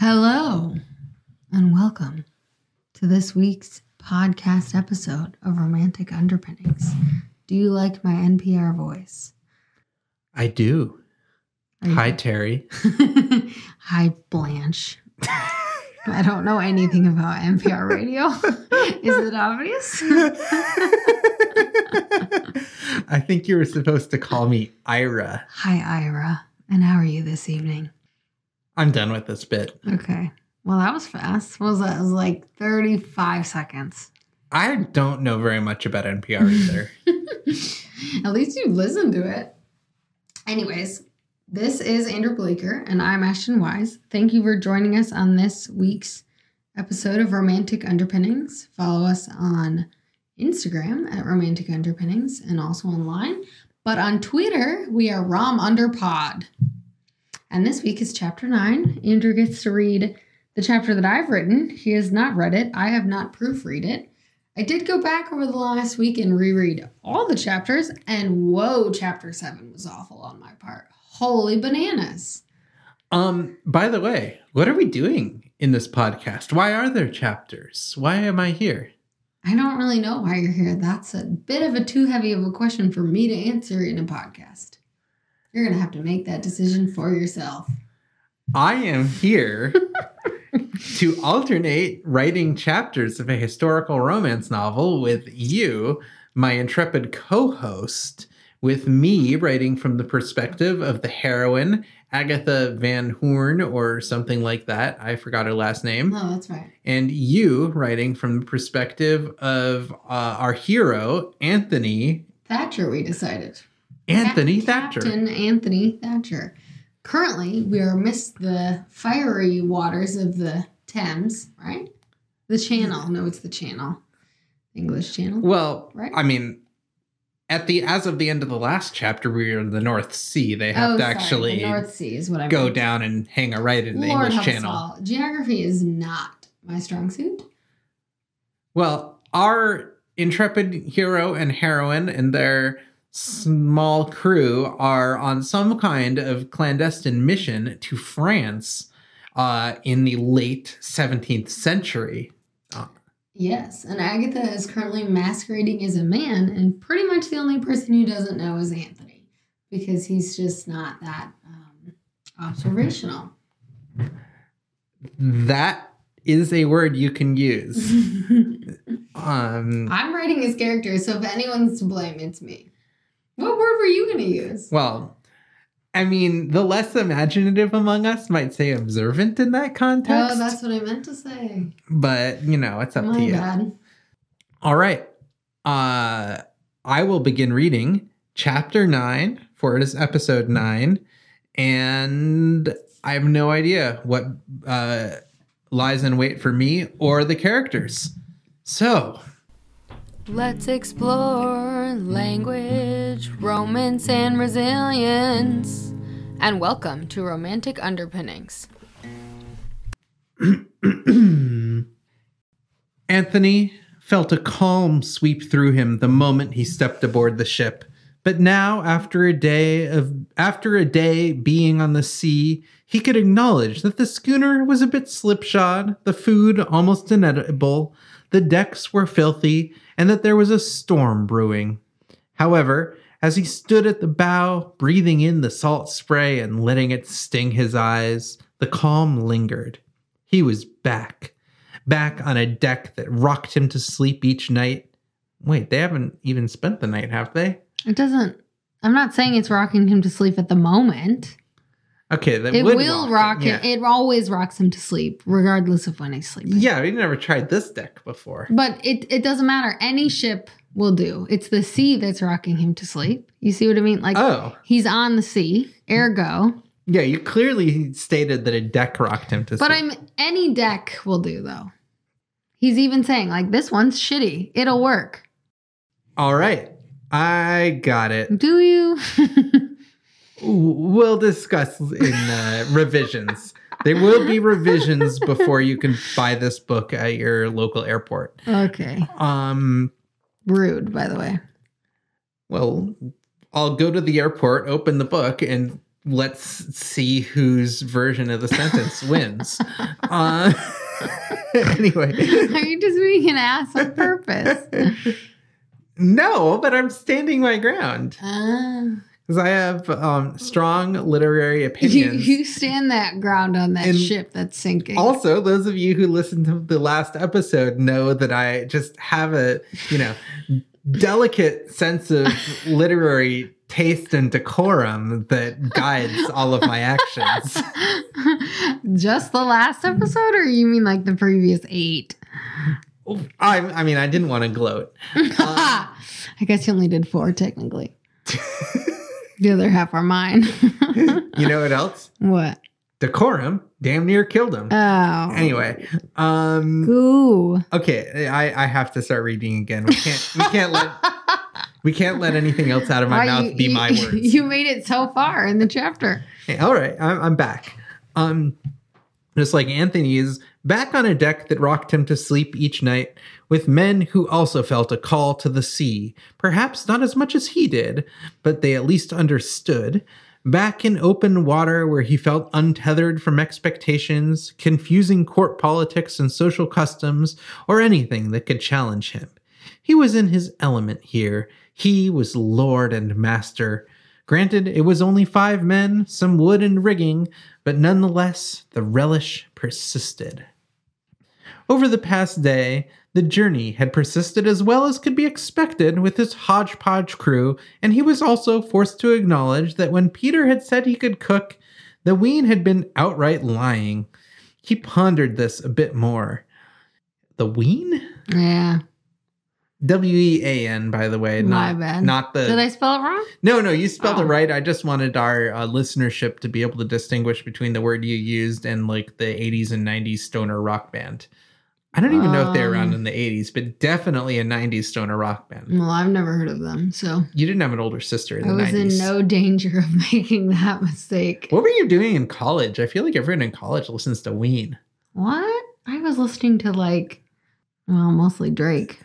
Hello, and welcome to this week's podcast episode of Romantic Underpinnings. Do you like my NPR voice? I do. Hi, Terry. Hi, Blanche. I don't know anything about NPR radio. Is it obvious? I think you were supposed to call me Ira. Hi, Ira. And how are you this evening? I'm done with this bit. Okay. Well, that was fast. What was that? It was like 35 seconds. I don't know very much about NPR either. At least you've listened to it. Anyways, this is Andrew Bleeker, and I'm Ashton Wise. Thank you for joining us on this week's episode of Romantic Underpinnings. Follow us on Instagram at Romantic Underpinnings and also online. But on Twitter, we are Rom Underpod. And this week is chapter nine. Andrew gets to read the chapter that I've written. He has not read it. I have not proofread it. I did go back over the last week and reread all the chapters, and whoa, chapter seven was awful on my part. Holy bananas. um, by the way, what are we doing in this podcast? Why are there chapters? Why am I here? I don't really know why you're here. That's a bit of a too heavy of a question for me to answer in a podcast. You're going to have to make that decision for yourself. I am here to alternate writing chapters of a historical romance novel with you, my intrepid co host, with me writing from the perspective of the heroine, Agatha Van Horn, or something like that. I forgot her last name. Oh, that's right. And you writing from the perspective of uh, our hero, Anthony. Thatcher, we decided. Anthony Thatcher. Captain Anthony Thatcher. Currently, we are amidst the fiery waters of the Thames, right? The channel. No, it's the channel. English channel. Well, Right? I mean, at the as of the end of the last chapter, we were in the North Sea. They have oh, to sorry, actually the North Sea is what I go meant. down and hang a right in the Lord English Channel. Geography is not my strong suit. Well, our intrepid hero and heroine and their small crew are on some kind of clandestine mission to France uh, in the late 17th century. Yes, and Agatha is currently masquerading as a man, and pretty much the only person who doesn't know is Anthony because he's just not that um, observational. That is a word you can use. Um, I'm writing his character, so if anyone's to blame, it's me. What word were you going to use? well, I mean, the less imaginative among us might say observant in that context. Oh, that's what I meant to say. but, you know, it's up My to you. bad. All right. Uh I will begin reading chapter 9 for it is episode 9 and I have no idea what uh lies in wait for me or the characters. So, Let's explore language, romance, and resilience. And welcome to Romantic Underpinnings. Anthony felt a calm sweep through him the moment he stepped aboard the ship. But now, after a day of after a day being on the sea, he could acknowledge that the schooner was a bit slipshod, the food almost inedible, the decks were filthy, and that there was a storm brewing. However, as he stood at the bow, breathing in the salt spray and letting it sting his eyes, the calm lingered. He was back back on a deck that rocked him to sleep each night. Wait, they haven't even spent the night, have they? It doesn't. I'm not saying it's rocking him to sleep at the moment. Okay, that It will rock him. him. It always rocks him to sleep, regardless of when he's sleeping. Yeah, we never tried this deck before. But it, it doesn't matter. Any ship will do. It's the sea that's rocking him to sleep. You see what I mean? Like Oh, he's on the sea, ergo. yeah, you clearly stated that a deck rocked him to But sleep. But I'm any deck will do though. He's even saying like this one's shitty. It'll work. All right, I got it. Do you? We'll discuss in uh, revisions. There will be revisions before you can buy this book at your local airport. okay. Um, Rude, by the way. well, I'll go to the airport, open the book, and let's see whose version of the sentence wins. Uh, anyway, Are you just being an ass on purpose? no, but I'm standing my ground Ah. Because I have um, strong literary opinions. you stand that ground on that And ship that's sinking. Also, those of you who listened to the last episode know that I just have a, you know, delicate sense of literary taste and decorum that guides all of my actions. Just the last episode, or you mean like the previous eight? I, I mean, I didn't want to gloat. I guess you only did four technically. The other half are mine. You know what else? what? Decorum damn near killed him. Oh. Anyway, um, Ooh. okay, I, I have to start reading again. We can't we can't let we can't let anything else out of my Why, mouth you- be you- my words. You made it so far in the chapter. Hey, all right, I'm, I'm back. Um, just like Anthony is back on a deck that rocked him to sleep each night with men who also felt a call to the sea. Perhaps not as much as he did, but they at least understood. Back in open water where he felt untethered from expectations, confusing court politics and social customs, or anything that could challenge him. He was in his element here. He was lord and master. Granted, it was only five men, some wood and rigging, but nonetheless, the relish persisted. Over the past day, the journey had persisted as well as could be expected with his hodgepodge crew, and he was also forced to acknowledge that when Peter had said he could cook, the wean had been outright lying. He pondered this a bit more. The wean? Yeah. W E A N, by the way. My bad. Not the. Did I spell it wrong? No, no, you spelled Oh. it right. I just wanted our uh, listenership to be able to distinguish between the word you used and like the 80s and 90s stoner rock band. I don't even know if they were around Um. in the 80s, but definitely a 90s stoner rock band. Well, I've never heard of them, so You didn't have an older sister in I the was in no danger of making that mistake. what were you doing in college? I feel like everyone in college listens to Ween. What? I was listening to like, well, mostly Drake.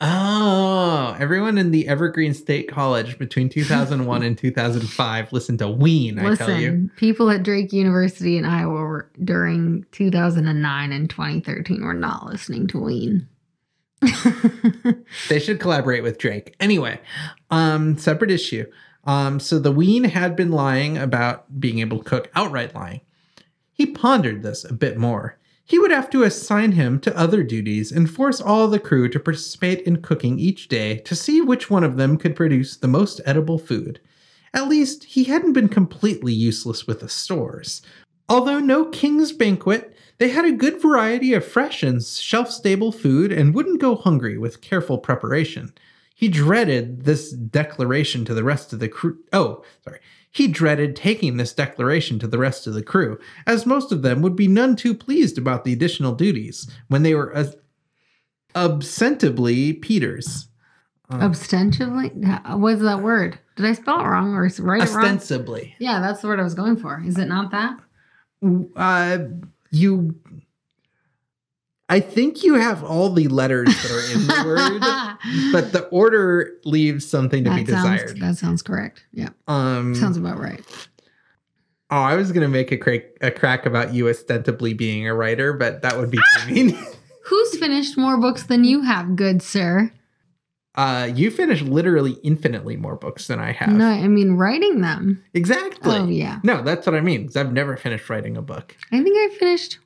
Oh, everyone in the Evergreen State College between 2001 and 2005 listened to Ween, I tell you. Listen, people at Drake University in Iowa were, during 2009 and 2013 were not listening to Ween. They should collaborate with Drake. Anyway, um, separate issue. Um, so the wean had been lying about being able to cook, outright lying. He pondered this a bit more. He would have to assign him to other duties and force all the crew to participate in cooking each day to see which one of them could produce the most edible food. At least he hadn't been completely useless with the stores. Although no king's banquet, they had a good variety of fresh and shelf stable food and wouldn't go hungry with careful preparation. He dreaded this declaration to the rest of the crew. Oh, sorry. He dreaded taking this declaration to the rest of the crew, as most of them would be none too pleased about the additional duties when they were as Peter's. Ostensibly? What's that word? Did I spell it wrong or is write it wrong? Ostensibly. Yeah, that's the word I was going for. Is it not that? Uh, you. I think you have all the letters that are in the word, but the order leaves something to be sounds, desired. That sounds correct. Yeah, Um, sounds about right. oh, I was gonna make a crack, a crack about you ostensibly being a writer, but that would be too mean. Who's finished more books than you have, good sir? Uh, you finished literally infinitely more books than I have. No, I mean writing them. Exactly. Oh yeah, No, that's what I mean. Because I've never finished writing a book. I think I finished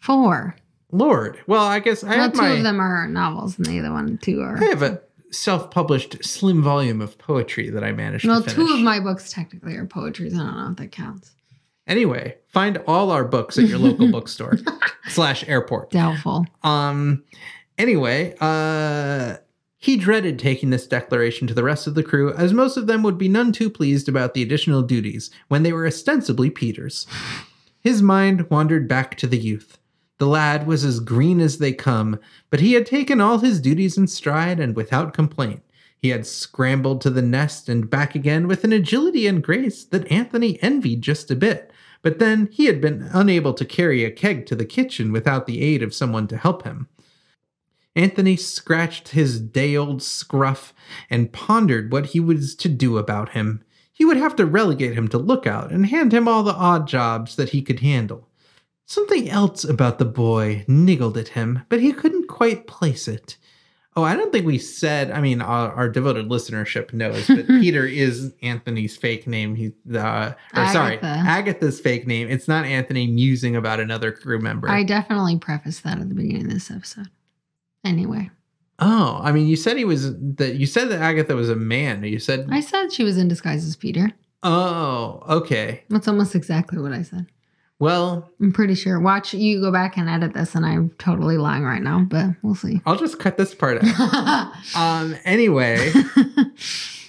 four. Lord. Well, I guess I well, have two my. of them are novels, and the other one two are. I have a self-published slim volume of poetry that I managed Well, two of my books technically are poetry. So I don't know if that counts. Anyway, find all our books at your local bookstore slash airport. Doubtful. Um. Anyway, uh, he dreaded taking this declaration to the rest of the crew, as most of them would be none too pleased about the additional duties when they were ostensibly Peter's. His mind wandered back to the youth. The lad was as green as they come, but he had taken all his duties in stride and without complaint. He had scrambled to the nest and back again with an agility and grace that Anthony envied just a bit. But then he had been unable to carry a keg to the kitchen without the aid of someone to help him. Anthony scratched his day old scruff and pondered what he was to do about him. he would have to relegate him to lookout and hand him all the odd jobs that he could handle. Something else about the boy niggled at him, but he couldn't quite place it. Oh, I don't think we said. I mean, our, our devoted listenership knows that Peter is Anthony's fake name. He, uh, or sorry, Agatha's fake name. It's not Anthony musing about another crew member. I definitely prefaced that at the beginning of this episode. Anyway, oh, I mean, you said he was that. You said that Agatha was a man. You said, I said she was in disguise as Peter. oh, okay. That's almost exactly what I said. Well, I'm pretty sure. Watch you go back and edit this, and I'm totally lying right now, but we'll see. I'll just cut this part out. um. Anyway.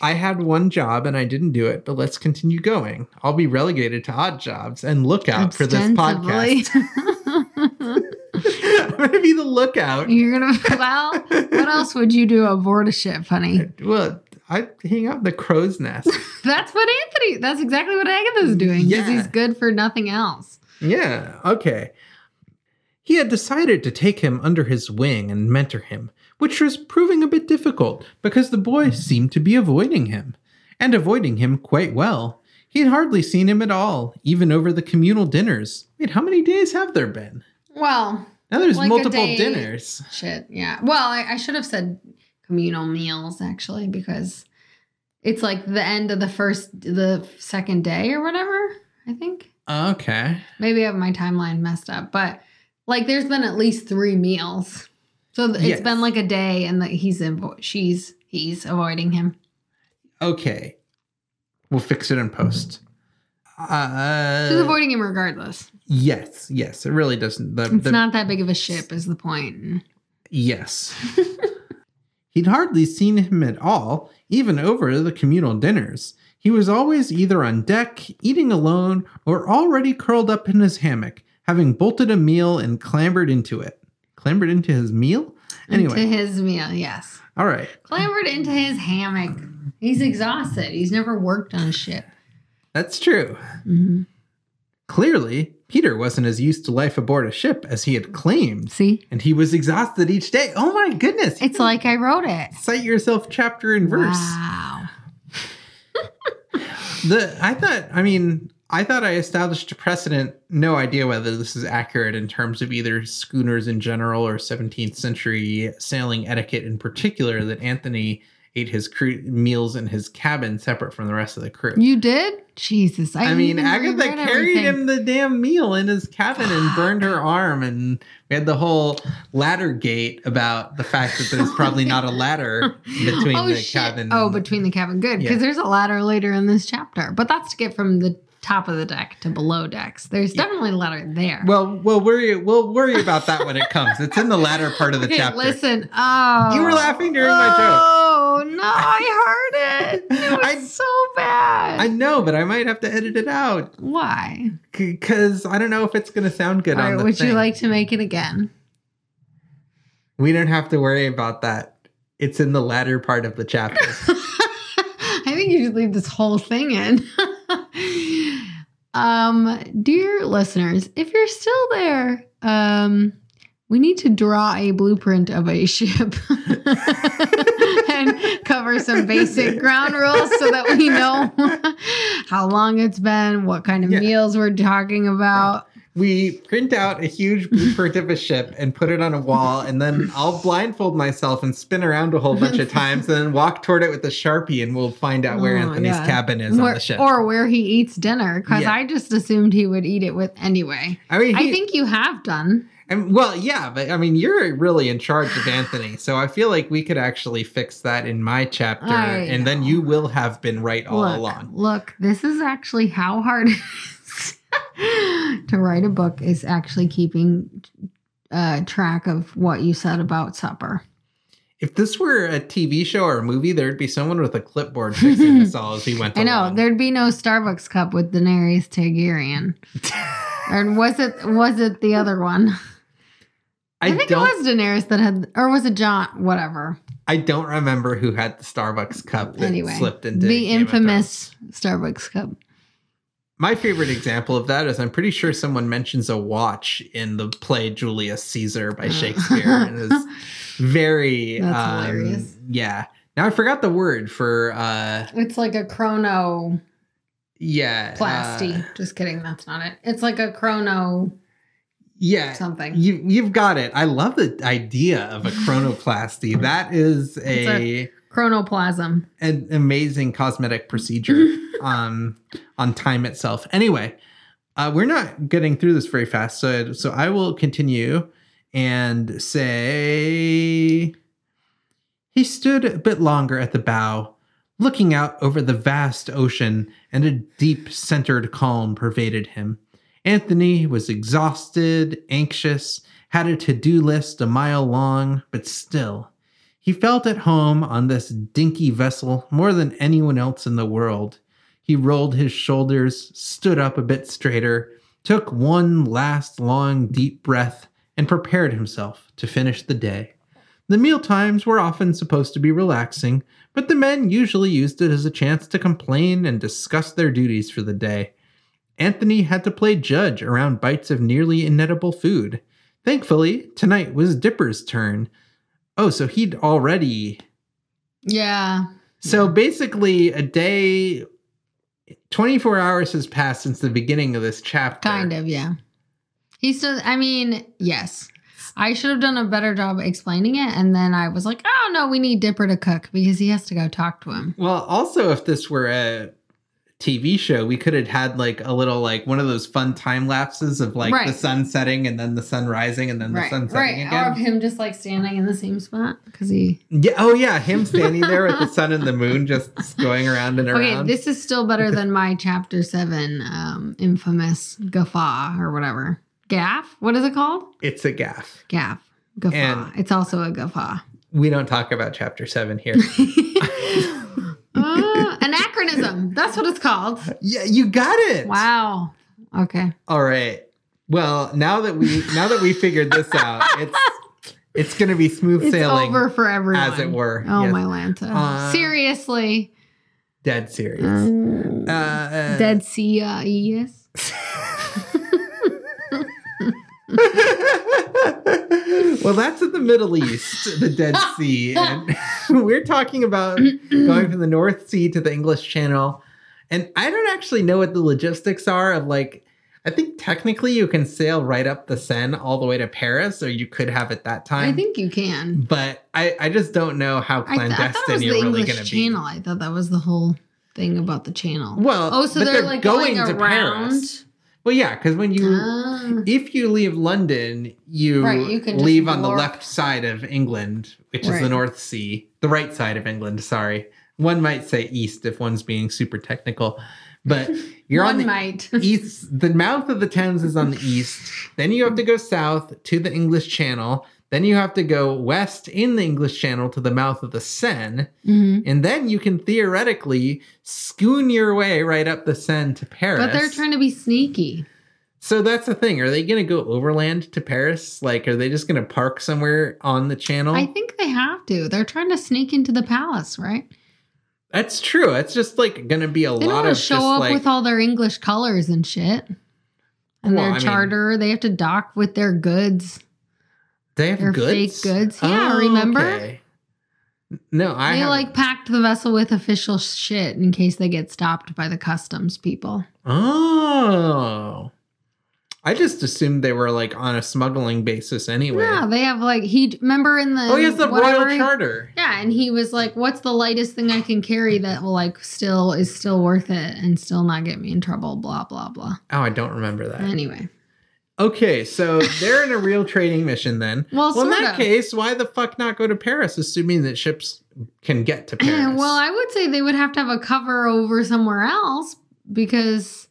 I had one job and I didn't do it, but let's continue going. I'll be relegated to odd jobs and look out for this podcast. I'm to be the lookout. You're gonna. Well, what else would you do aboard a ship, honey? Well, I hang out in the crow's nest. That's what Anthony. That's exactly what Agatha's doing because Yeah. he's good for nothing else. Yeah, okay. He had decided to take him under his wing and mentor him, which was proving a bit difficult because the boy seemed to be avoiding him, and avoiding him quite well. He had hardly seen him at all, even over the communal dinners. Wait, how many days have there been? Well, Now there's Like multiple dinners. shit. Yeah. Well, I, I should have said communal meals actually because it's like the end of the first, the second day or whatever. I think Okay. maybe I have my timeline messed up, but like there's been at least three meals. So th- it's Yes. been like a day, and that he's avo- she's he's avoiding him. Okay. We'll fix it in post. Uh, She's avoiding him regardless. yes, yes. It really doesn't. The, It's the- not that big of a ship, is the point. Yes. He'd hardly seen him at all, even over the communal dinners. He was always either on deck, eating alone, or already curled up in his hammock, having bolted a meal and clambered into it. Clambered into his meal? Anyway, Into his meal, yes. all right. Clambered into his hammock. He's exhausted. He's never worked on a ship. That's true. Mhm. Clearly, Peter wasn't as used to life aboard a ship as he had claimed, See? and he was exhausted each day. Oh my goodness. It's like I wrote it. Cite yourself chapter and verse. Wow. The I thought, I mean, I thought I established a precedent. No idea whether this is accurate in terms of either schooners in general or 17th century sailing etiquette in particular. That Anthony ate his crew meals in his cabin separate from the rest of the crew. You did? Jesus. I, I mean, Agatha carried everything. him the damn meal in his cabin and burned her arm, and we had the whole ladder gate about the fact that there's probably not a ladder between oh, the shit. cabin. Oh, between the cabin. Good. Because Yeah. there's a ladder later in this chapter. But that's to get from the top of the deck to below decks. There's Yeah. definitely a ladder there. Well, we'll worry. We'll worry about that when it comes. It's in the latter part of the okay, chapter. listen. Oh. You were laughing during my oh. joke. Oh, no. I heard it. It was I- so bad. I know, but I might have to edit it out Why? because I don't know if it's going to sound good All on right, the would you like to make it again? We don't have to worry about that. It's in the latter part of the chapter. I think you should leave this whole thing in. um, dear listeners, if you're still there, um, we need to draw a blueprint of a ship and cover some basic ground rules so that we know how long it's been, what kind of Yeah. meals we're talking about. we print out a huge blueprint of a ship and put it on a wall, and then I'll blindfold myself and spin around a whole bunch of times, and then walk toward it with a sharpie, and we'll find out where Oh Anthony's God. cabin is on the ship. or where he eats dinner, because Yeah. I just assumed he would eat it with anyway. I mean, I think you have done. And, well, yeah, but I mean, you're really in charge of Anthony, so I feel like we could actually fix that in my chapter, I and then you will have been right all look, along. Look, this is actually how hard it is to write a book is actually keeping uh, track of what you said about supper. If this were a TV show or a movie, there'd be someone with a clipboard fixing this all as we went I know along. there'd be no Starbucks cup with Daenerys Targaryen. or was it was it the other one? I, think it was Daenerys that had, or was it John? Whatever. I don't remember who had the Starbucks cup that Anyway, slipped into the Game infamous. Starbucks cup. My favorite example of that is I'm pretty sure someone mentions a watch in the play Julius Caesar by Shakespeare, and it's very That's um, hilarious. Yeah. Now I forgot the word for uh It's like a chrono. Yeah. Plasty. uh, Just kidding. That's not it. It's like a chrono yeah. something. You you've got it. I love the idea of a chronoplasty. That is a, chronoplasm. an amazing cosmetic procedure um on time itself. Anyway, uh, we're not getting through this very fast, so so I will continue and say he stood a bit longer at the bow, looking out over the vast ocean, and a deep centered calm pervaded him. Anthony was exhausted, anxious, had a to do list a mile long, but still, he felt at home on this dinky vessel more than anyone else in the world. He rolled his shoulders, stood up a bit straighter, took one last long deep breath, and prepared himself to finish the day. The meal times were often supposed to be relaxing, but the men usually used it as a chance to complain and discuss their duties for the day. Anthony had to play judge around bites of nearly inedible food. Thankfully, tonight was Dipper's turn. Oh, so he'd already. Yeah. So basically, a day. 24 hours has passed since the beginning of this chapter. Kind of, yeah. He still, I mean, yes. I should have done a better job explaining it. And then I was like, oh, no, we need Dipper to cook because he has to go talk to him. Well, also, if this were a TV show, we could have had like a little, like one of those fun time lapses of like the sun setting and then the sun rising and then the right. sun setting Right. Or of him just like standing in the same spot because he. Yeah. Oh, yeah. Him standing there with the sun and the moon just going around and around. Okay, this is still better than my chapter seven um, infamous guffaw or whatever. Gaff? What is it called? it's a gaff. Gaff. Guffaw. And- it's also a guffaw. We don't talk about chapter seven here. Uh, anachronism. That's what it's called. yeah, you got it. Wow. Okay. All right. Well, now that we now that we figured this out, it's it's going to be smooth It's sailing, over for everyone. as it were. Oh Yes. my Lanta. Uh, Seriously. dead serious. Mm, Uh, uh, Dead Sea uh, yes. well, that's in the Middle East, the Dead Sea, and we're talking about going from the North Sea to the English Channel. And I don't actually know what the logistics are of like. I think technically you can sail right up the Seine all the way to Paris, or you could have at that time. I think you can. but I, I just don't know how I, th- I clandestine thought it was the you're really going to be. channel. I thought that was the whole thing about the channel. Well, oh, so but they're, they're like going going, to around. Paris. Well, yeah, because when you Ah. if you leave London, you, Right, you can leave on the left side of England, which is the North Sea, the right side of England. Sorry, one might say east if one's being super technical, but you're on the might. east. The mouth of the Thames is on the east. Then you have to go south to the English Channel. Then you have to go west in the English Channel to the mouth of the Seine. Mhm. And then you can theoretically scoon your way right up the Seine to Paris. But they're trying to be sneaky. So that's the thing. Are they going to go overland to Paris? Like, are they just going to park somewhere on the channel? I think they have to. They're trying to sneak into the palace, right? that's true. It's just like going to be a They lot of to show up like. with all their English colors and shit. And Well, I their mean- charter, they have to dock with their goods. They have their goods. fake goods. Yeah, oh, remember? okay. No, I they haven't- like packed the vessel with official shit in case they get stopped by the customs people. Oh, I just assumed they were like on a smuggling basis anyway. Yeah, they have like he remember in the oh, he has the whatever- royal charter. Yeah, and he was like, "What's the lightest thing I can carry that will like still is still worth it and still not get me in trouble?" Blah blah blah. Oh, I don't remember that. Anyway, Okay, so they're in a real trading mission then. well, Well, in that of. case, why the fuck not go to Paris, assuming that ships can get to Paris? well, I would say they would have to have a cover over somewhere else because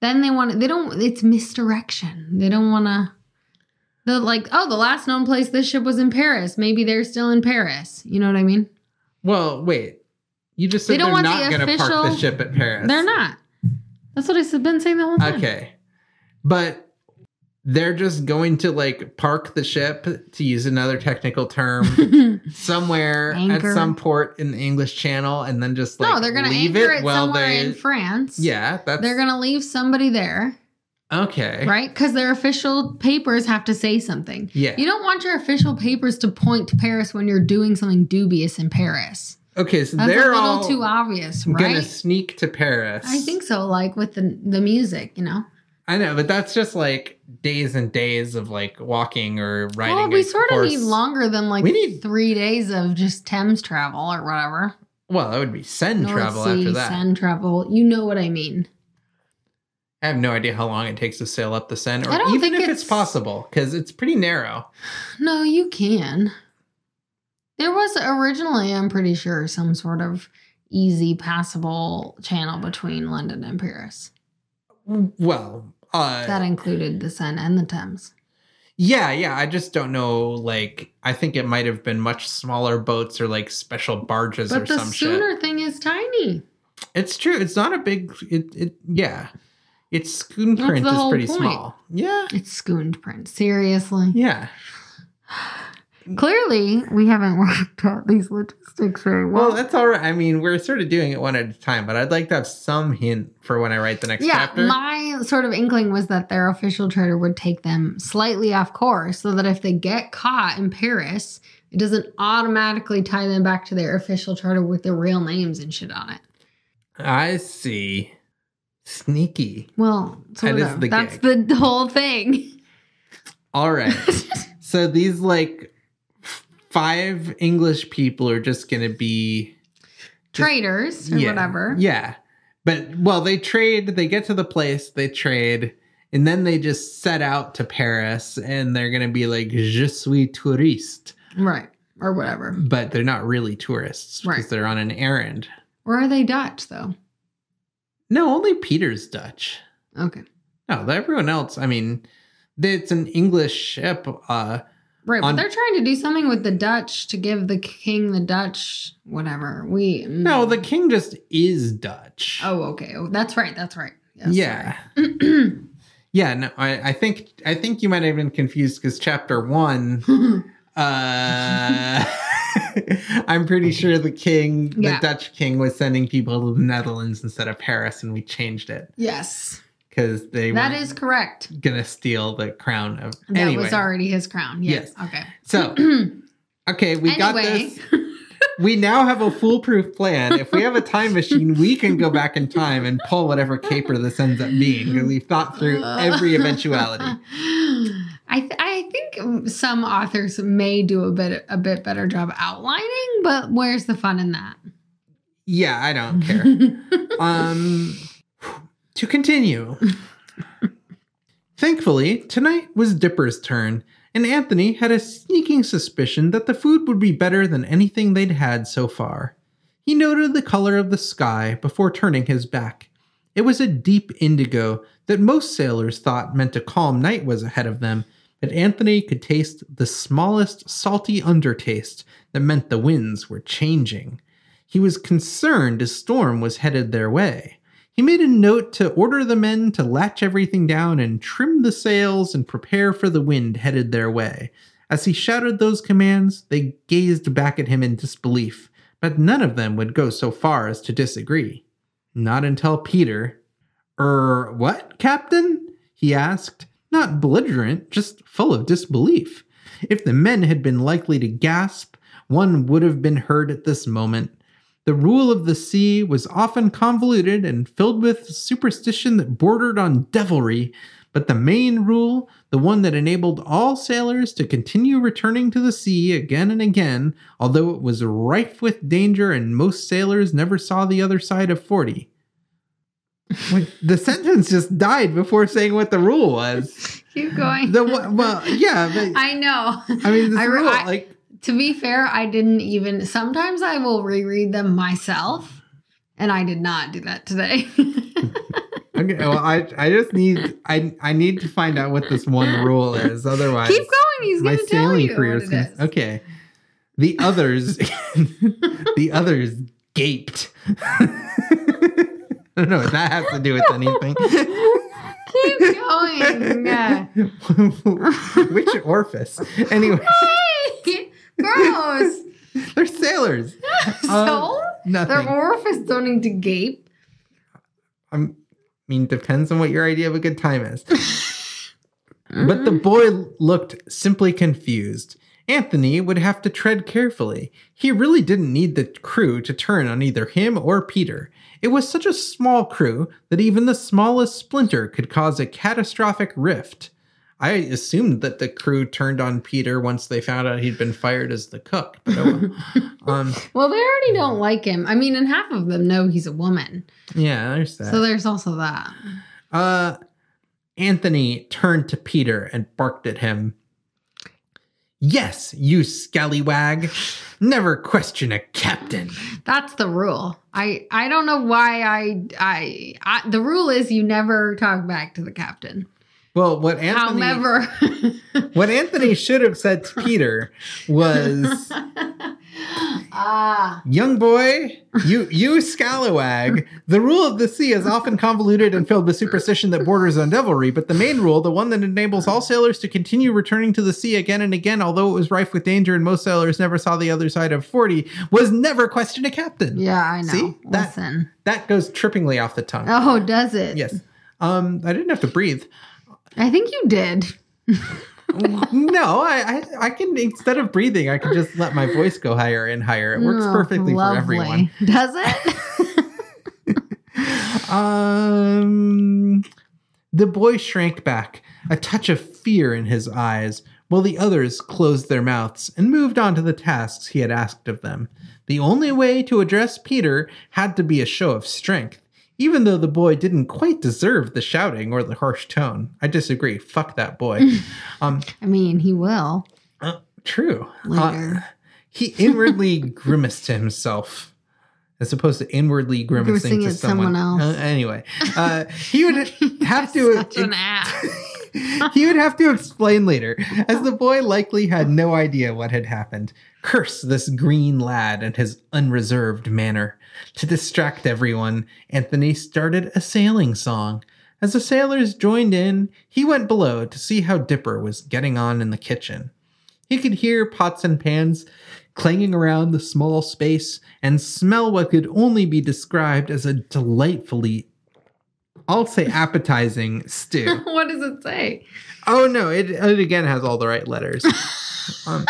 then they want they don't. It's misdirection. They don't want to. They're like, oh, the last known place this ship was in Paris. Maybe they're still in Paris. You know what I mean? well, wait. You just They said don't they are want the not going to park the ship at Paris. They're not. That's what I've been saying the whole time. Okay, but they're just going to like park the ship, to use another technical term, somewhere Anchor. at some port in the English Channel, and then just like no, they're to leave anchor it it while somewhere they. in France. yeah, that's They're going to leave somebody there, okay. right? Because their official papers have to say something. Yeah. You don't want your official papers to point to Paris when you're doing something dubious in Paris. Okay, so That's they're a little all too obvious, right? gonna sneak to Paris. I think so. Like with the the music, you know. I know, but that's just like days and days of like walking or riding. Well, we sort of need longer than like We need- three days of just Thames travel or whatever. Well, that would be Seine North travel Sea, after that. Seine travel. You know what I mean. I have no idea how long it takes to sail up the Seine, or even if it's, it's- possible, because it's pretty narrow. No, you can. There was originally, I'm pretty sure, some sort of easy passable channel between London and Paris Well, uh, that included the Seine and the Thames. yeah, yeah. I just don't know. Like, I think it might have been much smaller boats or like special barges or But the some shit. schooner thing is tiny. It's true. It's not a big. It. it yeah. Its schoon That's print the is pretty point. small. Yeah. It's schooned print. Seriously. Yeah. Clearly, we haven't worked out these logistics very well. Well, that's all right. I mean, we're sort of doing it one at a time, but I'd like to have some hint for when I write the next yeah, chapter. my sort of inkling was that their official charter would take them slightly off course so that if they get caught in Paris, it doesn't automatically tie them back to their official charter with their real names and shit on it. I see. Sneaky. Well, That is the That's gig. the whole thing. All right. so these like five English people are just going to be Traders or yeah, whatever. Yeah. But well, they trade, they get to the place, they trade, and then they just set out to Paris and they're going to be like je suis touriste, Right. Or whatever. but they're not really tourists because Right. they're on an errand. Or are they Dutch though? No, only Peter's Dutch. Okay. No, everyone else, I mean, it's an English ship. Uh, Right, On- but they're trying to do something with the Dutch to give the king the Dutch whatever. We no, the king just is Dutch. Oh, okay. Oh, that's right. That's right. Yes, yeah. Yeah, no, I, I think I think you might have been confused because chapter one, uh, I'm pretty sure the king, the Yeah. Dutch king, was sending people to the Netherlands instead of Paris, and we changed it yes, because they that is correct. gonna steal the crown of. That anyway, was already his crown. Yes. Okay. so okay, we got Anyway. this. We now have a foolproof plan. If we have a time machine, we can go back in time and pull whatever caper this ends up being because we've thought through every eventuality. I th- I think some authors may do a bit a bit better job outlining, but where's the fun in that? Yeah, I don't care. um to continue. Thankfully, tonight was Dipper's turn, and Anthony had a sneaking suspicion that the food would be better than anything they'd had so far. He noted the color of the sky before turning his back. It was a deep indigo that most sailors thought meant a calm night was ahead of them, but Anthony could taste the smallest salty undertaste that meant the winds were changing. He was concerned a storm was headed their way. He made a note to order the men to latch everything down and trim the sails and prepare for the wind headed their way. As he shouted those commands, they gazed back at him in disbelief, but none of them would go so far as to disagree. Not until Peter. Er, what, Captain? he asked, not belligerent, just full of disbelief. If the men had been likely to gasp, one would have been heard at this moment. The rule of the sea was often convoluted and filled with superstition that bordered on devilry, but the main rule, the one that enabled all sailors to continue returning to the sea again and again, although it was rife with danger and most sailors never saw the other side of 40. Wait, the sentence just died before saying what the rule was. Keep going. The well, yeah, but I know. I mean, this I rule, I- like, to be fair, I didn't even. Sometimes I will reread them myself, and I did not do that today. okay, well, I, I just need, I, I need to find out what this one rule is. Otherwise, Keep going. He's my going to tell sailing you career is gonna, is. okay. The others, the others gaped. I don't know what that has to do with anything. Keep going. Which orifice? Anyway, gross. they're sailors. so their Nothing. orifice don't need to gape. I mean, depends on what your idea of a good time is. But the mm-hmm. boy looked simply confused. Anthony would have to tread carefully. He really didn't need the crew to turn on either him or Peter. It was such a small crew that even the smallest splinter could cause a catastrophic rift. I assumed that the crew turned on Peter once they found out he'd been fired as the cook. But oh well. um, Well, they already don't like him. I mean, and half of them know he's a woman. yeah, there's that. So there's also that. Uh, Anthony turned to Peter and barked at him. Yes, you scallywag. Never question a captain. That's the rule. I I don't know why I I, I the rule is you never talk back to the captain. Well, what Anthony However, what Anthony should have said to Peter was, ah, "Young boy, you you scallywag. The rule of the sea is often convoluted and filled with superstition that borders on devilry, but the main rule, the one that enables all sailors to continue returning to the sea again and again, although it was rife with danger and most sailors never saw the other side of forty, was never question a captain." yeah, I know. See? That- Listen. That goes trippingly off the tongue. Oh, does it? Yes. Um, I didn't have to breathe. I think you did. no, I, I I can instead of breathing, I can just let my voice go higher and higher. It works Oh, perfectly lovely. for everyone. Does it? Um, the boy shrank back, a touch of fear in his eyes, while the others closed their mouths and moved on to the tasks he had asked of them. The only way to address Peter had to be a show of strength, even though the boy didn't quite deserve the shouting or the harsh tone. I disagree. Fuck that boy. um, I mean, he will. uh, true. Later. Uh, he inwardly grimaced to himself, as opposed to inwardly grimacing, Grimacing to someone someone, else. Uh, anyway, uh, he would have to. Such an ass. he would have to explain later, as the boy likely had no idea what had happened. Curse this green lad and his unreserved manner. To distract everyone, Anthony started a sailing song. As the sailors joined in, he went below to see how Dipper was getting on in the kitchen. He could hear pots and pans clanging around the small space and smell what could only be described as a delightfully, I'll say appetizing stew. what does it say? Oh no, it, it again has all the right letters. um,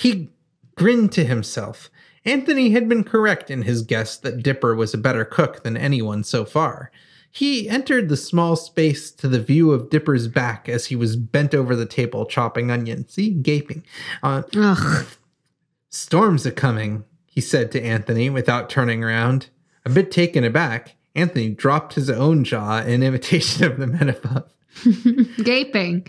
he grinned to himself. Anthony had been correct in his guess that Dipper was a better cook than anyone so far. He entered the small space to the view of Dipper's back as he was bent over the table chopping onions. See, gaping. Uh, Ugh. Storms a coming, he said to Anthony without turning around. A bit taken aback, Anthony dropped his own jaw in imitation of the above. Gaping.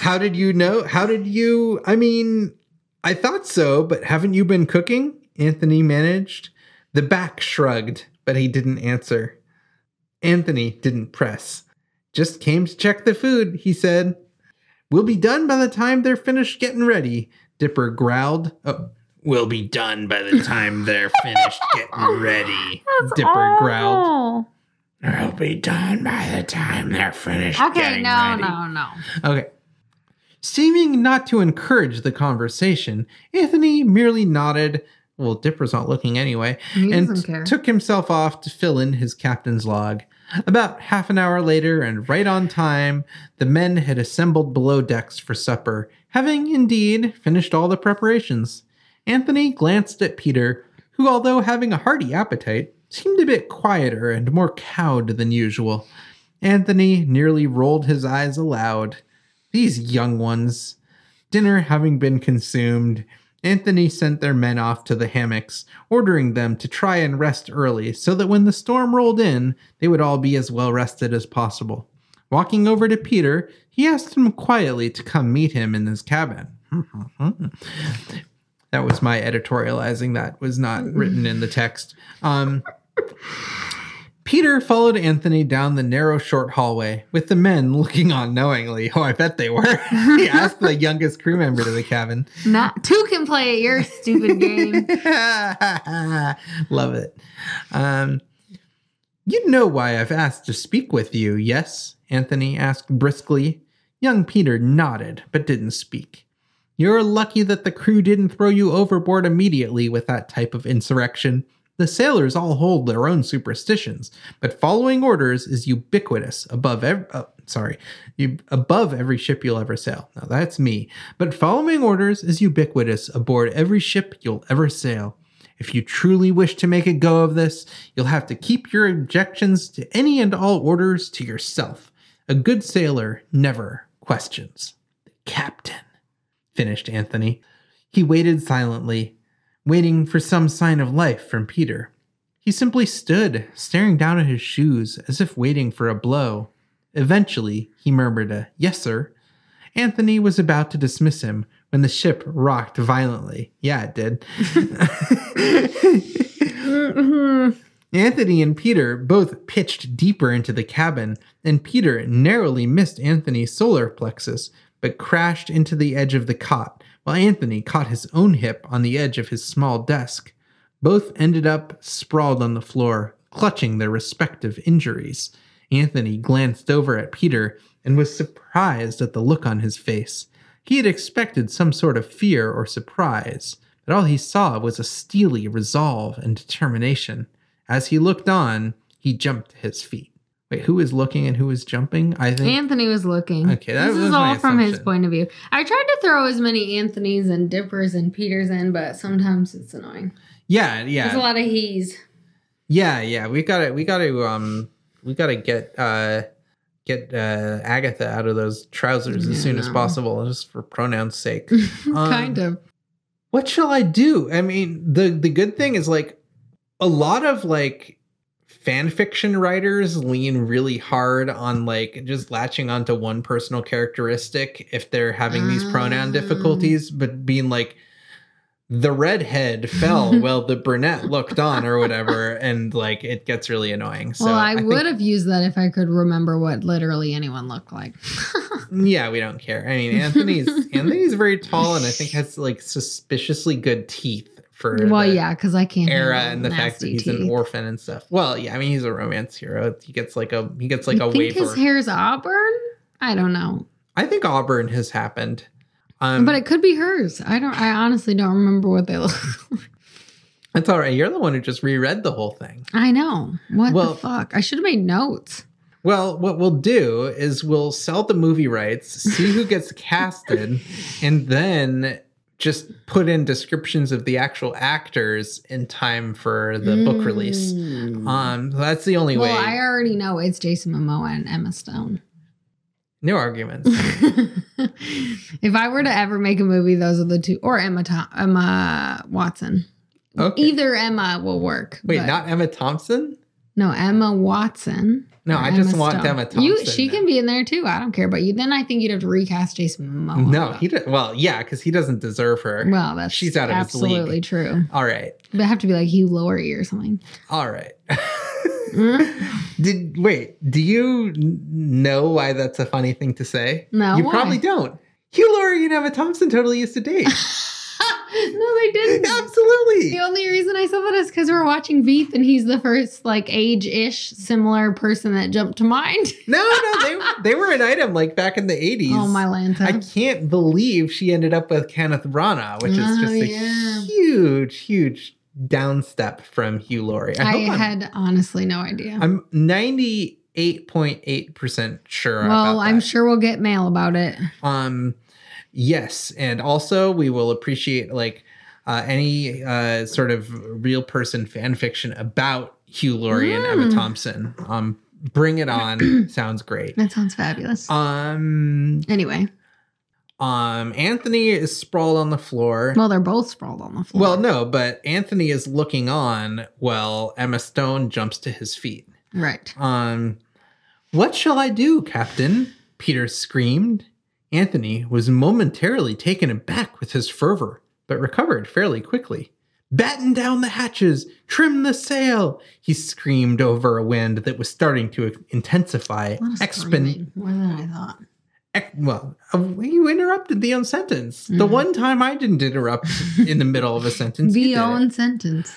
How did you know? How did you? I mean, I thought so, but haven't you been cooking? Anthony managed. The back shrugged, but he didn't answer. Anthony didn't press. Just came to check the food, he said. We'll be done by the time they're finished getting ready, Dipper growled. Oh, we'll be done by the time they're finished getting ready, Dipper growled. They'll be done by the time they're finished Okay, getting no, ready. no, no. Okay. Seeming not to encourage the conversation, Anthony merely nodded. Well, Dipper's not looking anyway, He and doesn't care. took himself off to fill in his captain's log. About half an hour later, and right on time, the men had assembled below decks for supper, having indeed finished all the preparations. Anthony glanced at Peter, who, although having a hearty appetite, seemed a bit quieter and more cowed than usual. Anthony nearly rolled his eyes aloud. These young ones. Dinner having been consumed, Anthony sent their men off to the hammocks, ordering them to try and rest early so that when the storm rolled in, they would all be as well rested as possible. Walking over to Peter, he asked him quietly to come meet him in his cabin. Hmm, hmm, hmm. That was my editorializing. That was not written in the text. Um, Peter followed Anthony down the narrow, short hallway, with the men looking on knowingly. Oh, I bet they were. he asked the youngest crew member to the cabin. Not two can play at your stupid game. Love it. Um, you know why I've asked to speak with you, yes? Anthony asked briskly. Young Peter nodded, but didn't speak. You're lucky that the crew didn't throw you overboard immediately with that type of insurrection. The sailors all hold their own superstitions, but following orders is ubiquitous above ev- uh, sorry, you above every ship you'll ever sail. Now that's me. But following orders is ubiquitous aboard every ship you'll ever sail. If you truly wish to make a go of this, you'll have to keep your objections to any and all orders to yourself. A good sailor never questions. The captain, finished Anthony. He waited silently, waiting for some sign of life from Peter. He simply stood, staring down at his shoes as if waiting for a blow. Eventually, he murmured a yes, sir. Anthony was about to dismiss him when the ship rocked violently. Yeah, it did. Anthony and Peter both pitched deeper into the cabin, and Peter narrowly missed Anthony's solar plexus, but crashed into the edge of the cot, while Anthony caught his own hip on the edge of his small desk. Both ended up sprawled on the floor, clutching their respective injuries. Anthony glanced over at Peter and was surprised at the look on his face. He had expected some sort of fear or surprise, but all he saw was a steely resolve and determination. As he looked on, he jumped to his feet. Wait, who is looking and who is jumping? I think Anthony was looking. Okay, that this was is all from his point of view. I tried to throw as many Anthony's and Dippers and Peters in, but sometimes it's annoying. Yeah, yeah. There's a lot of he's. Yeah, yeah. We gotta we gotta um we gotta get uh get uh Agatha out of those trousers Yeah, as soon as possible, just for pronouns sake. kind of. what shall I do? I mean, the the good thing is like a lot of like fan fiction writers lean really hard on like just latching onto one personal characteristic if they're having these pronoun Ah. difficulties, but being like the redhead fell while the brunette looked on or whatever, and like it gets really annoying. So well, I, think- would have used that if I could remember what literally anyone looked like. Yeah, we don't care. I mean, Anthony's Anthony's very tall and I think has like suspiciously good teeth for well, yeah, because I can't. era and the fact that he's teeth. an orphan and stuff. Well, yeah, I mean he's a romance hero. He gets like a he gets like you a think wafer. his hair's auburn? I don't know, I think Auburn has happened. Um, but it could be hers. I don't. I honestly don't remember what they look. like. it's all right. You're the one who just reread the whole thing. I know. What Well- the fuck? I should have made notes. Well, what we'll do is we'll sell the movie rights, see who gets casted, and then just put in descriptions of the actual actors in time for the book release. Mm. Um, so that's the only well, way. I already know it's Jason Momoa and Emma Stone. no arguments. if I were to ever make a movie, those are the two, or Emma Tom- Emma Watson. Okay. Either Emma will work. Wait, not Emma Thompson? no Emma Watson. No, I just want Stone. Emma Thompson. You, she can be in there too. I don't care. But you, then I think you'd have to recast Jason Momoa. No, he did. Well, yeah, because he doesn't deserve her. Well, that's She's out of absolutely true. All right, But I have to be like Hugh Laurie or something. all right. Mm. Did wait? Do you know why that's a funny thing to say? No, you why? probably don't. Hugh Laurie and Emma Thompson totally used to date. no, they didn't. Absolutely. The only reason I said that is because we're watching Veep and he's the first like age-ish similar person that jumped to mind. No, no, they they were an item like back in the eighties. oh my Lanta. I can't believe she ended up with Kenneth Branagh, which is Oh, just a yeah. huge, huge downstep from Hugh Laurie. I, I, hope I'm- had honestly no idea. I'm ninety eight point eight percent sure. well, I'm sure we'll get mail about it. Um, yes, and also we will appreciate like uh, any uh, sort of real person fan fiction about Hugh Laurie and Emma Mm. Thompson. Um, bring it on. Sounds great. That sounds fabulous. Um, anyway, um, Anthony is sprawled on the floor. well, they're both sprawled on the floor. Well, no, but Anthony is looking on while Emma Stone jumps to his feet. right. Um, what shall I do, Captain? Peter screamed. Anthony was momentarily taken aback with his fervor, but recovered fairly quickly. Batten down the hatches, trim the sail, he screamed over a wind that was starting to intensify. A lot of Expon- screaming, more than I thought. well, uh, you interrupted the own sentence. The Mhm. one time I didn't interrupt in the middle of a sentence. The own sentence.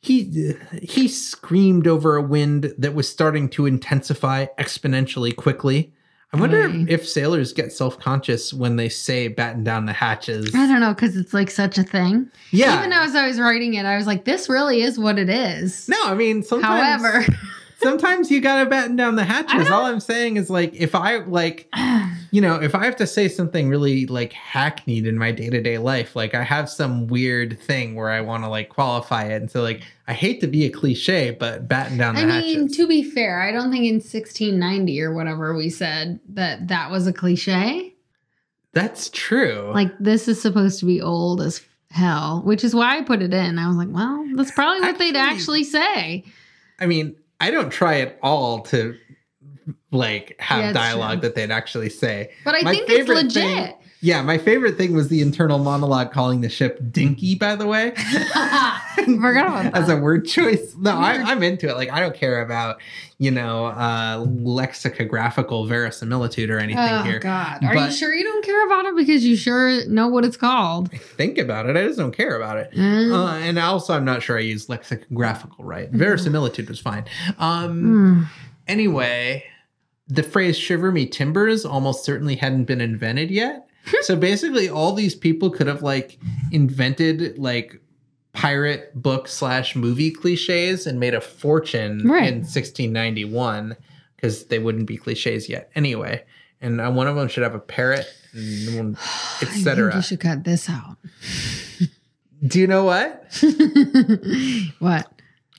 He he screamed over a wind that was starting to intensify exponentially quickly. I wonder if sailors get self-conscious when they say batten down the hatches. I don't know because it's like such a thing. Yeah. Even as I was writing it, I was like, this really is what it is. no, I mean sometimes However, sometimes you gotta batten down the hatches. All I'm saying is like if I like you know, if I have to say something really like hackneyed in my day to day life, like I have some weird thing where I want to like qualify it. And so, like, I hate to be a cliche, but batten down the hatches. I mean, to be fair, I don't think in 1690 or whatever we said that that was a cliche. That's true. Like this is supposed to be old as hell, which is why I put it in. I was like, well, that's probably what they'd Actually- actually say. I mean, I don't try at all to like have Yeah, dialogue true. that they'd actually say. But I My think it's legit. thing- Yeah, my favorite thing was the internal monologue calling the ship Dinky, by the way. Forgot about As a word choice. No, I, I'm into it. Like, I don't care about, you know, uh, lexicographical verisimilitude or anything Oh here. God! Are you sure you don't care about it because you sure know what it's called? Think about it. I just don't care about it. Mm. Uh, and also, I'm not sure I used lexicographical right. Mm-hmm. Verisimilitude was fine. Um, Mm. Anyway, the phrase shiver me timbers almost certainly hadn't been invented yet. so basically, all these people could have like invented like pirate book slash movie cliches and made a fortune Right. in 1691 because they wouldn't be cliches yet. Anyway, and uh, one of them should have a parrot, and one, I think etc. You should cut this out. Do you know what? what?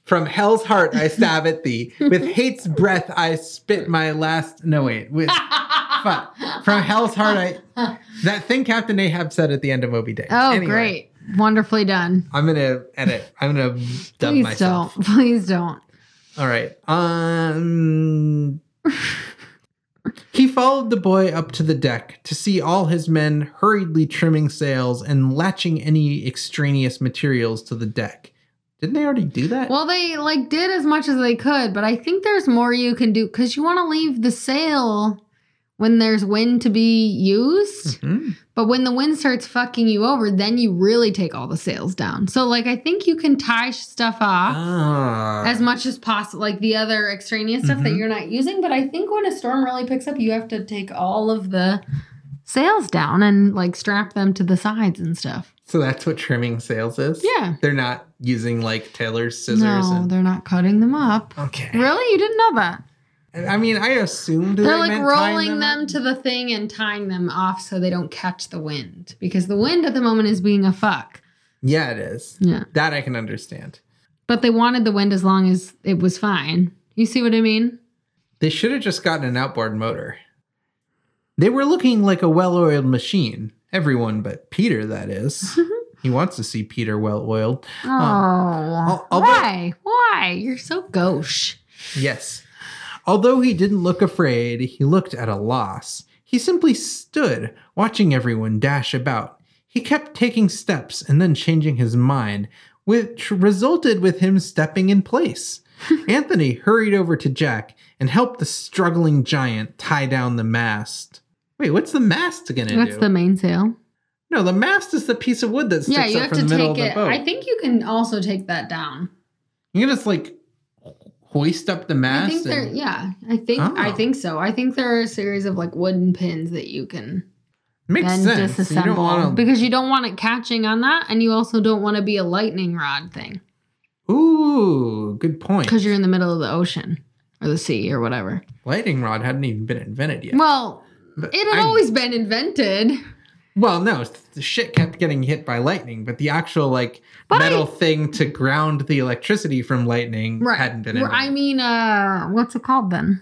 From hell's heart I stab at thee. With hate's breath I spit my last. No wait. With fuck. From hell's heart I. That thing Captain Ahab said at the end of Moby Dick. Oh, Anyway, great! Wonderfully done. I'm gonna edit. I'm gonna dub myself. Please myself. don't. Please don't. All right. Um. He followed the boy up to the deck to see all his men hurriedly trimming sails and latching any extraneous materials to the deck. Didn't they already do that? Well, they like did as much as they could, but I think there's more you can do because you want to leave the sail when there's wind to be used. Mhm. But when the wind starts fucking you over, then you really take all the sails down. So, like, I think you can tie stuff off Ah. as much as possible, like the other extraneous stuff that Mhm. you're not using. But I think when a storm really picks up, you have to take all of the sails down and like strap them to the sides and stuff. So that's what trimming sails is? Yeah. They're not using like tailor's scissors no, and they're not cutting them up. Okay. Really? You didn't know that? I mean, I assumed They're they like rolling them, up. to the thing and tying them off so they don't catch the wind because the wind at the moment is being a fuck. Yeah, it is. Yeah. That I can understand. But they wanted the wind as long as it was fine. You see what I mean? They should have just gotten an outboard motor. They were looking like a well-oiled machine. Everyone but Peter, that is. he wants to see Peter well-oiled. Um, oh, al- although- why? Why? You're so gauche. Yes. Although he didn't look afraid, he looked at a loss. He simply stood, watching everyone dash about. He kept taking steps and then changing his mind, which resulted with him stepping in place. Anthony hurried over to Jack and helped the struggling giant tie down the mast. Wait, what's the mast gonna That's do? the mainsail. no, the mast is the piece of wood that sticks Yeah, you up have from to the middle take of the it. boat. I think you can also take that down. you can just like hoist up the mast. I think there. and- Yeah, I think. I Oh. think so. I think there are a series of like wooden pins that you can makes sense. You disassemble don't want to because you don't want it catching on that, and you also don't want to be a lightning rod thing Ooh, good point. because you're in the middle of the ocean or the sea or whatever. Lightning rod hadn't even been invented yet. Well, But it had I- always been invented. Well, no, the shit kept getting hit by lightning, but the actual like But I- metal thing to ground the electricity from lightning Right. hadn't been invented. I mean, uh, what's it called then?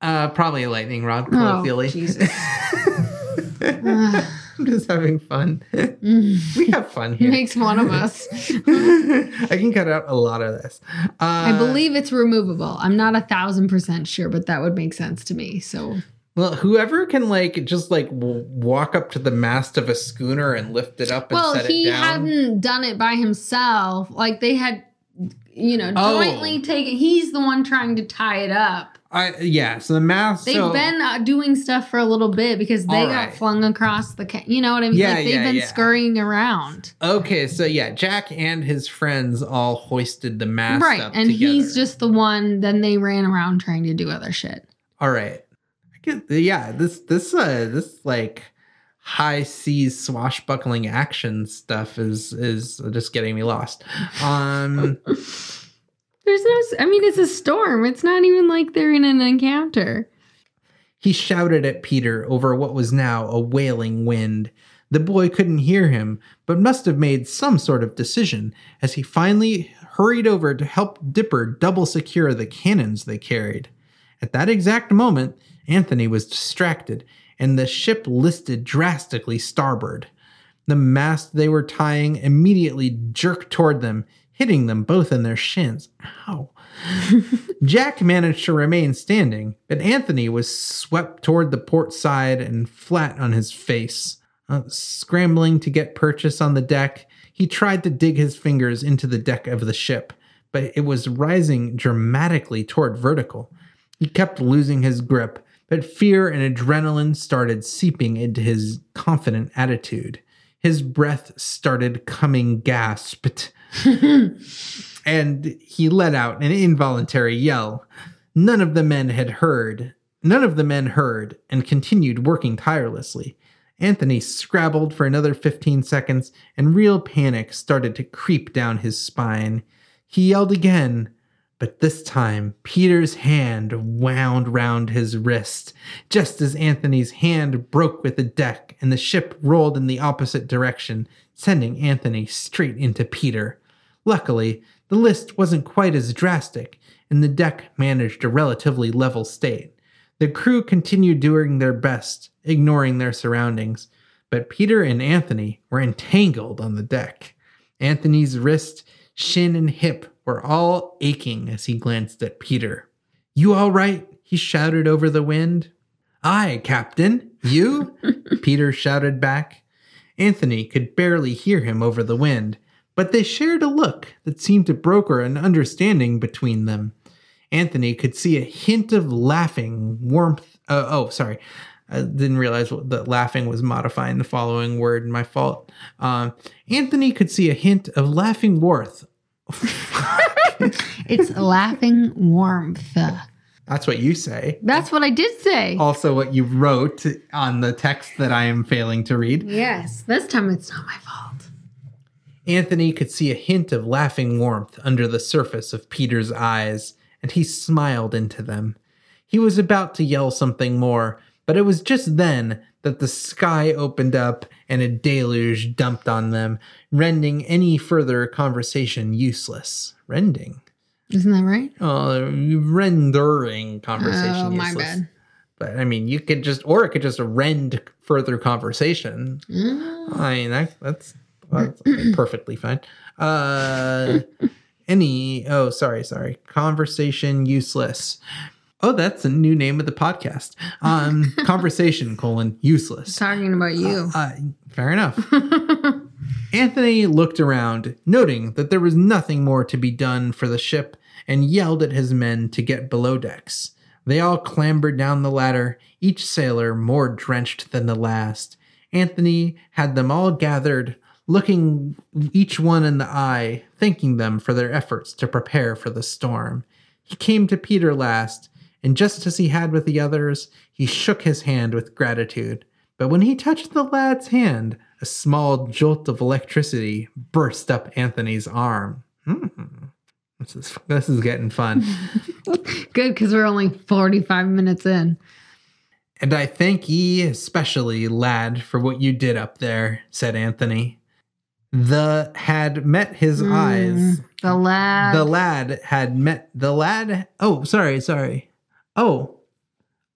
uh, probably a lightning rod, Oh. Jesus. I'm just having fun. We have fun He here. makes fun of us. I can cut out a lot of this. Uh, I believe it's removable. I'm not a thousand percent sure, but that would make sense to me. So Well, whoever can like just like walk up to the mast of a schooner and lift it up and well, set he it down. hadn't done it by himself. Like they had, you know, Oh. jointly taken. He's the one trying to tie it up. I yeah. So the mast. They've so, been uh, doing stuff for a little bit because they All got flung across the. Ca- you know what I mean? Yeah, like they've yeah, been yeah. scurrying around, Okay, so yeah, Jack and his friends all hoisted the mast right? And together. he's just the one. Then they ran around trying to do other shit. all right. Yeah. This this uh this like high seas swashbuckling action stuff is is just getting me lost. Um. There's no, s- I mean, it's a storm. It's not even like they're in an encounter. He shouted at Peter over what was now a wailing wind. The boy couldn't hear him, but must have made some sort of decision as he finally hurried over to help Dipper double secure the cannons they carried. At that exact moment, Anthony was distracted, and the ship listed drastically starboard. The mast they were tying immediately jerked toward them, hitting them both in their shins. Ow. Jack managed to remain standing, but Anthony was swept toward the port side and flat on his face. Uh, scrambling to get purchase on the deck, he tried to dig his fingers into the deck of the ship, but it was rising dramatically toward vertical. He kept losing his grip, but fear and adrenaline started seeping into his confident attitude. His breath started coming gasped and he let out an involuntary yell. None of the men had heard. None of the men heard and continued working tirelessly. Anthony scrabbled for another 15 seconds, and real panic started to creep down his spine. He yelled again, but this time Peter's hand wound round his wrist, just as Anthony's hand broke with the deck and the ship rolled in the opposite direction, sending Anthony straight into Peter. Luckily, the list wasn't quite as drastic, and the deck managed a relatively level state. The crew continued doing their best, ignoring their surroundings, but Peter and Anthony were entangled on the deck. Anthony's wrist, shin, and hip were all aching as he glanced at Peter. You all right? he shouted over the wind. Aye, Captain. You? Peter shouted back. Anthony could barely hear him over the wind, but they shared a look that seemed to broker an understanding between them. Anthony could see a hint of laughing warmth. Uh, oh, sorry. I didn't realize that laughing was modifying the following word. My fault. Um, Anthony could see a hint of laughing warmth. It's laughing warmth. That's what you say. That's what I did say. Also, what you wrote on the text that I am failing to read. Yes, this time it's not my fault. Anthony could see a hint of laughing warmth under the surface of Peter's eyes, and he smiled into them. He was about to yell something more, but it was just then that the sky opened up and a deluge dumped on them, rending any further conversation useless. Rending? Isn't that right? Uh, rendering conversation Oh, my useless. bad. But I mean, you could just, or it could just rend further conversation. Mm. I mean, that, that's, that's perfectly fine. Uh, any, oh, sorry, sorry. Conversation useless. Oh, that's a new name of the podcast. Um, conversation colon useless. Talking about you. Uh, fair enough. Anthony looked around, noting that there was nothing more to be done for the ship, and yelled at his men to get below decks. They all clambered down the ladder, each sailor more drenched than the last. Anthony had them all gathered, looking each one in the eye, thanking them for their efforts to prepare for the storm. He came to Peter last, and just as he had with the others, he shook his hand with gratitude. But when he touched the lad's hand, a small jolt of electricity burst up Anthony's arm. Hmm. This is this is getting fun. Good, because we're only 45 minutes in. and I thank ye especially, lad, for what you did up there, said Anthony. The had met his eyes. Mm, The lad. The lad had met the lad. Oh, sorry, sorry. Oh,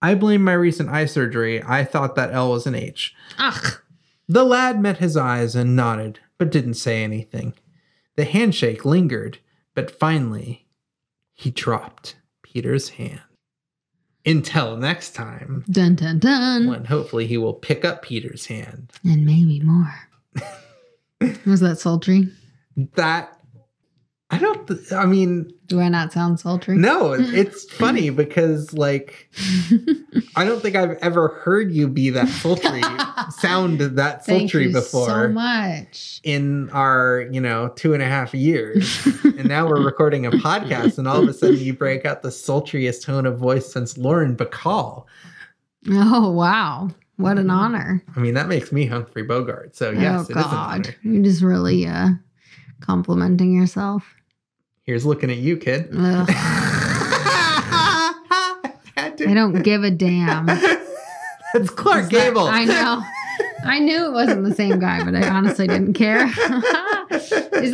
I blame my recent eye surgery. I thought that L was an H. Ugh. The lad met his eyes and nodded, but didn't say anything. The handshake lingered, but finally, he dropped Peter's hand. Until next time, Dun dun dun. when hopefully he will pick up Peter's hand. And maybe more. Was that sultry? That, I don't, th- I mean, Do I not sound sultry? no, it's funny because, like, I don't think I've ever heard you be that sultry, sound that Thank sultry you before. so much. in our you know two and a half years and now we're recording a podcast and all of a sudden you break out the sultriest tone of voice since lauren bacall Oh wow. What Mm-hmm. an honor. i mean that makes me humphrey bogart so yes oh it is an God. You're just really uh complimenting yourself. Here's looking at you, kid. Ugh, Had to- I don't give a damn. That's Clark that- Gable. I know. I knew it wasn't the same guy, but I honestly didn't care. is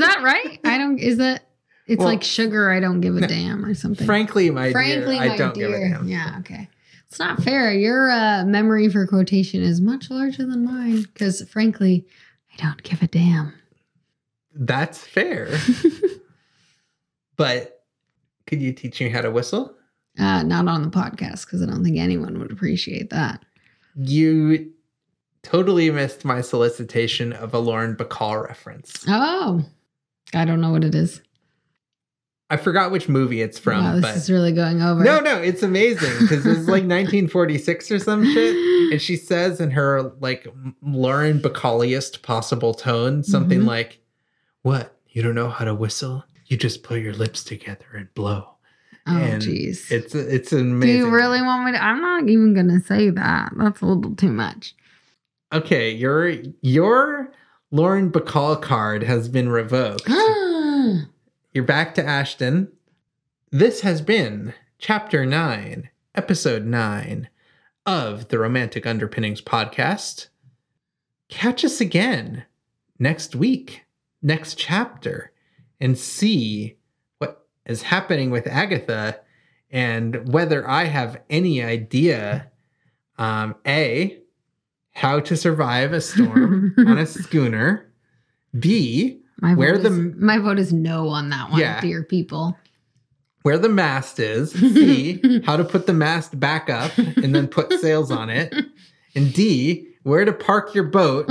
that right? I don't. Is that? It's Well, like sugar. I don't give a damn or something. Frankly, my Frankly, dear, my I don't dear. give a damn. Yeah. Okay. It's not fair. Your uh, memory for quotation is much larger than mine because, frankly, I don't give a damn. That's fair. But could you teach me how to whistle? Uh, not on the podcast because I don't think anyone would appreciate that. You totally missed my solicitation of a Lauren Bacall reference. Oh, I don't know what it is. I forgot which movie it's from, wow, this but is really going over. no, no, it's amazing because it's like 1946 or some shit. And she says in her like Lauren Bacalliest possible tone something Mhm. like, "What? You don't know how to whistle? You just put your lips together and blow." Oh, jeez. It's it's amazing. Do you really want me to? I'm not even going to say that. That's a little too much. Okay, your your Lauren Bacall card has been revoked. You're back to Ashton. This has been chapter 9, episode 9 of the Romantic Underpinnings podcast. Catch us again next week, next chapter, and see what is happening with Agatha and whether I have any idea um, A, how to survive a storm on a schooner, B, my Where the- is, my vote is no on that one, Yeah. dear people. where the mast is, C, how to put the mast back up and then put sails on it, and D, where to park your boat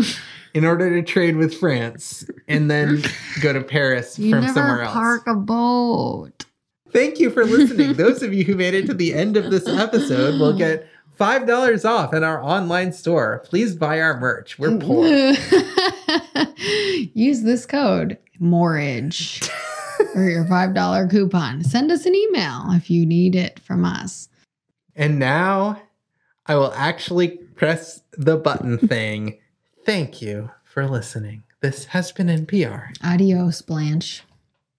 in order to trade with France and then go to Paris You from somewhere else. park a boat. Thank you for listening. Those of you who made it to the end of this episode will get $5 off in our online store. Please buy our merch. We're poor. Use this code mortgage for your $5 coupon. Send us an email if you need it from us. And now I will actually press the button thing. Thank you for listening. This has been NPR. Adios, Blanche.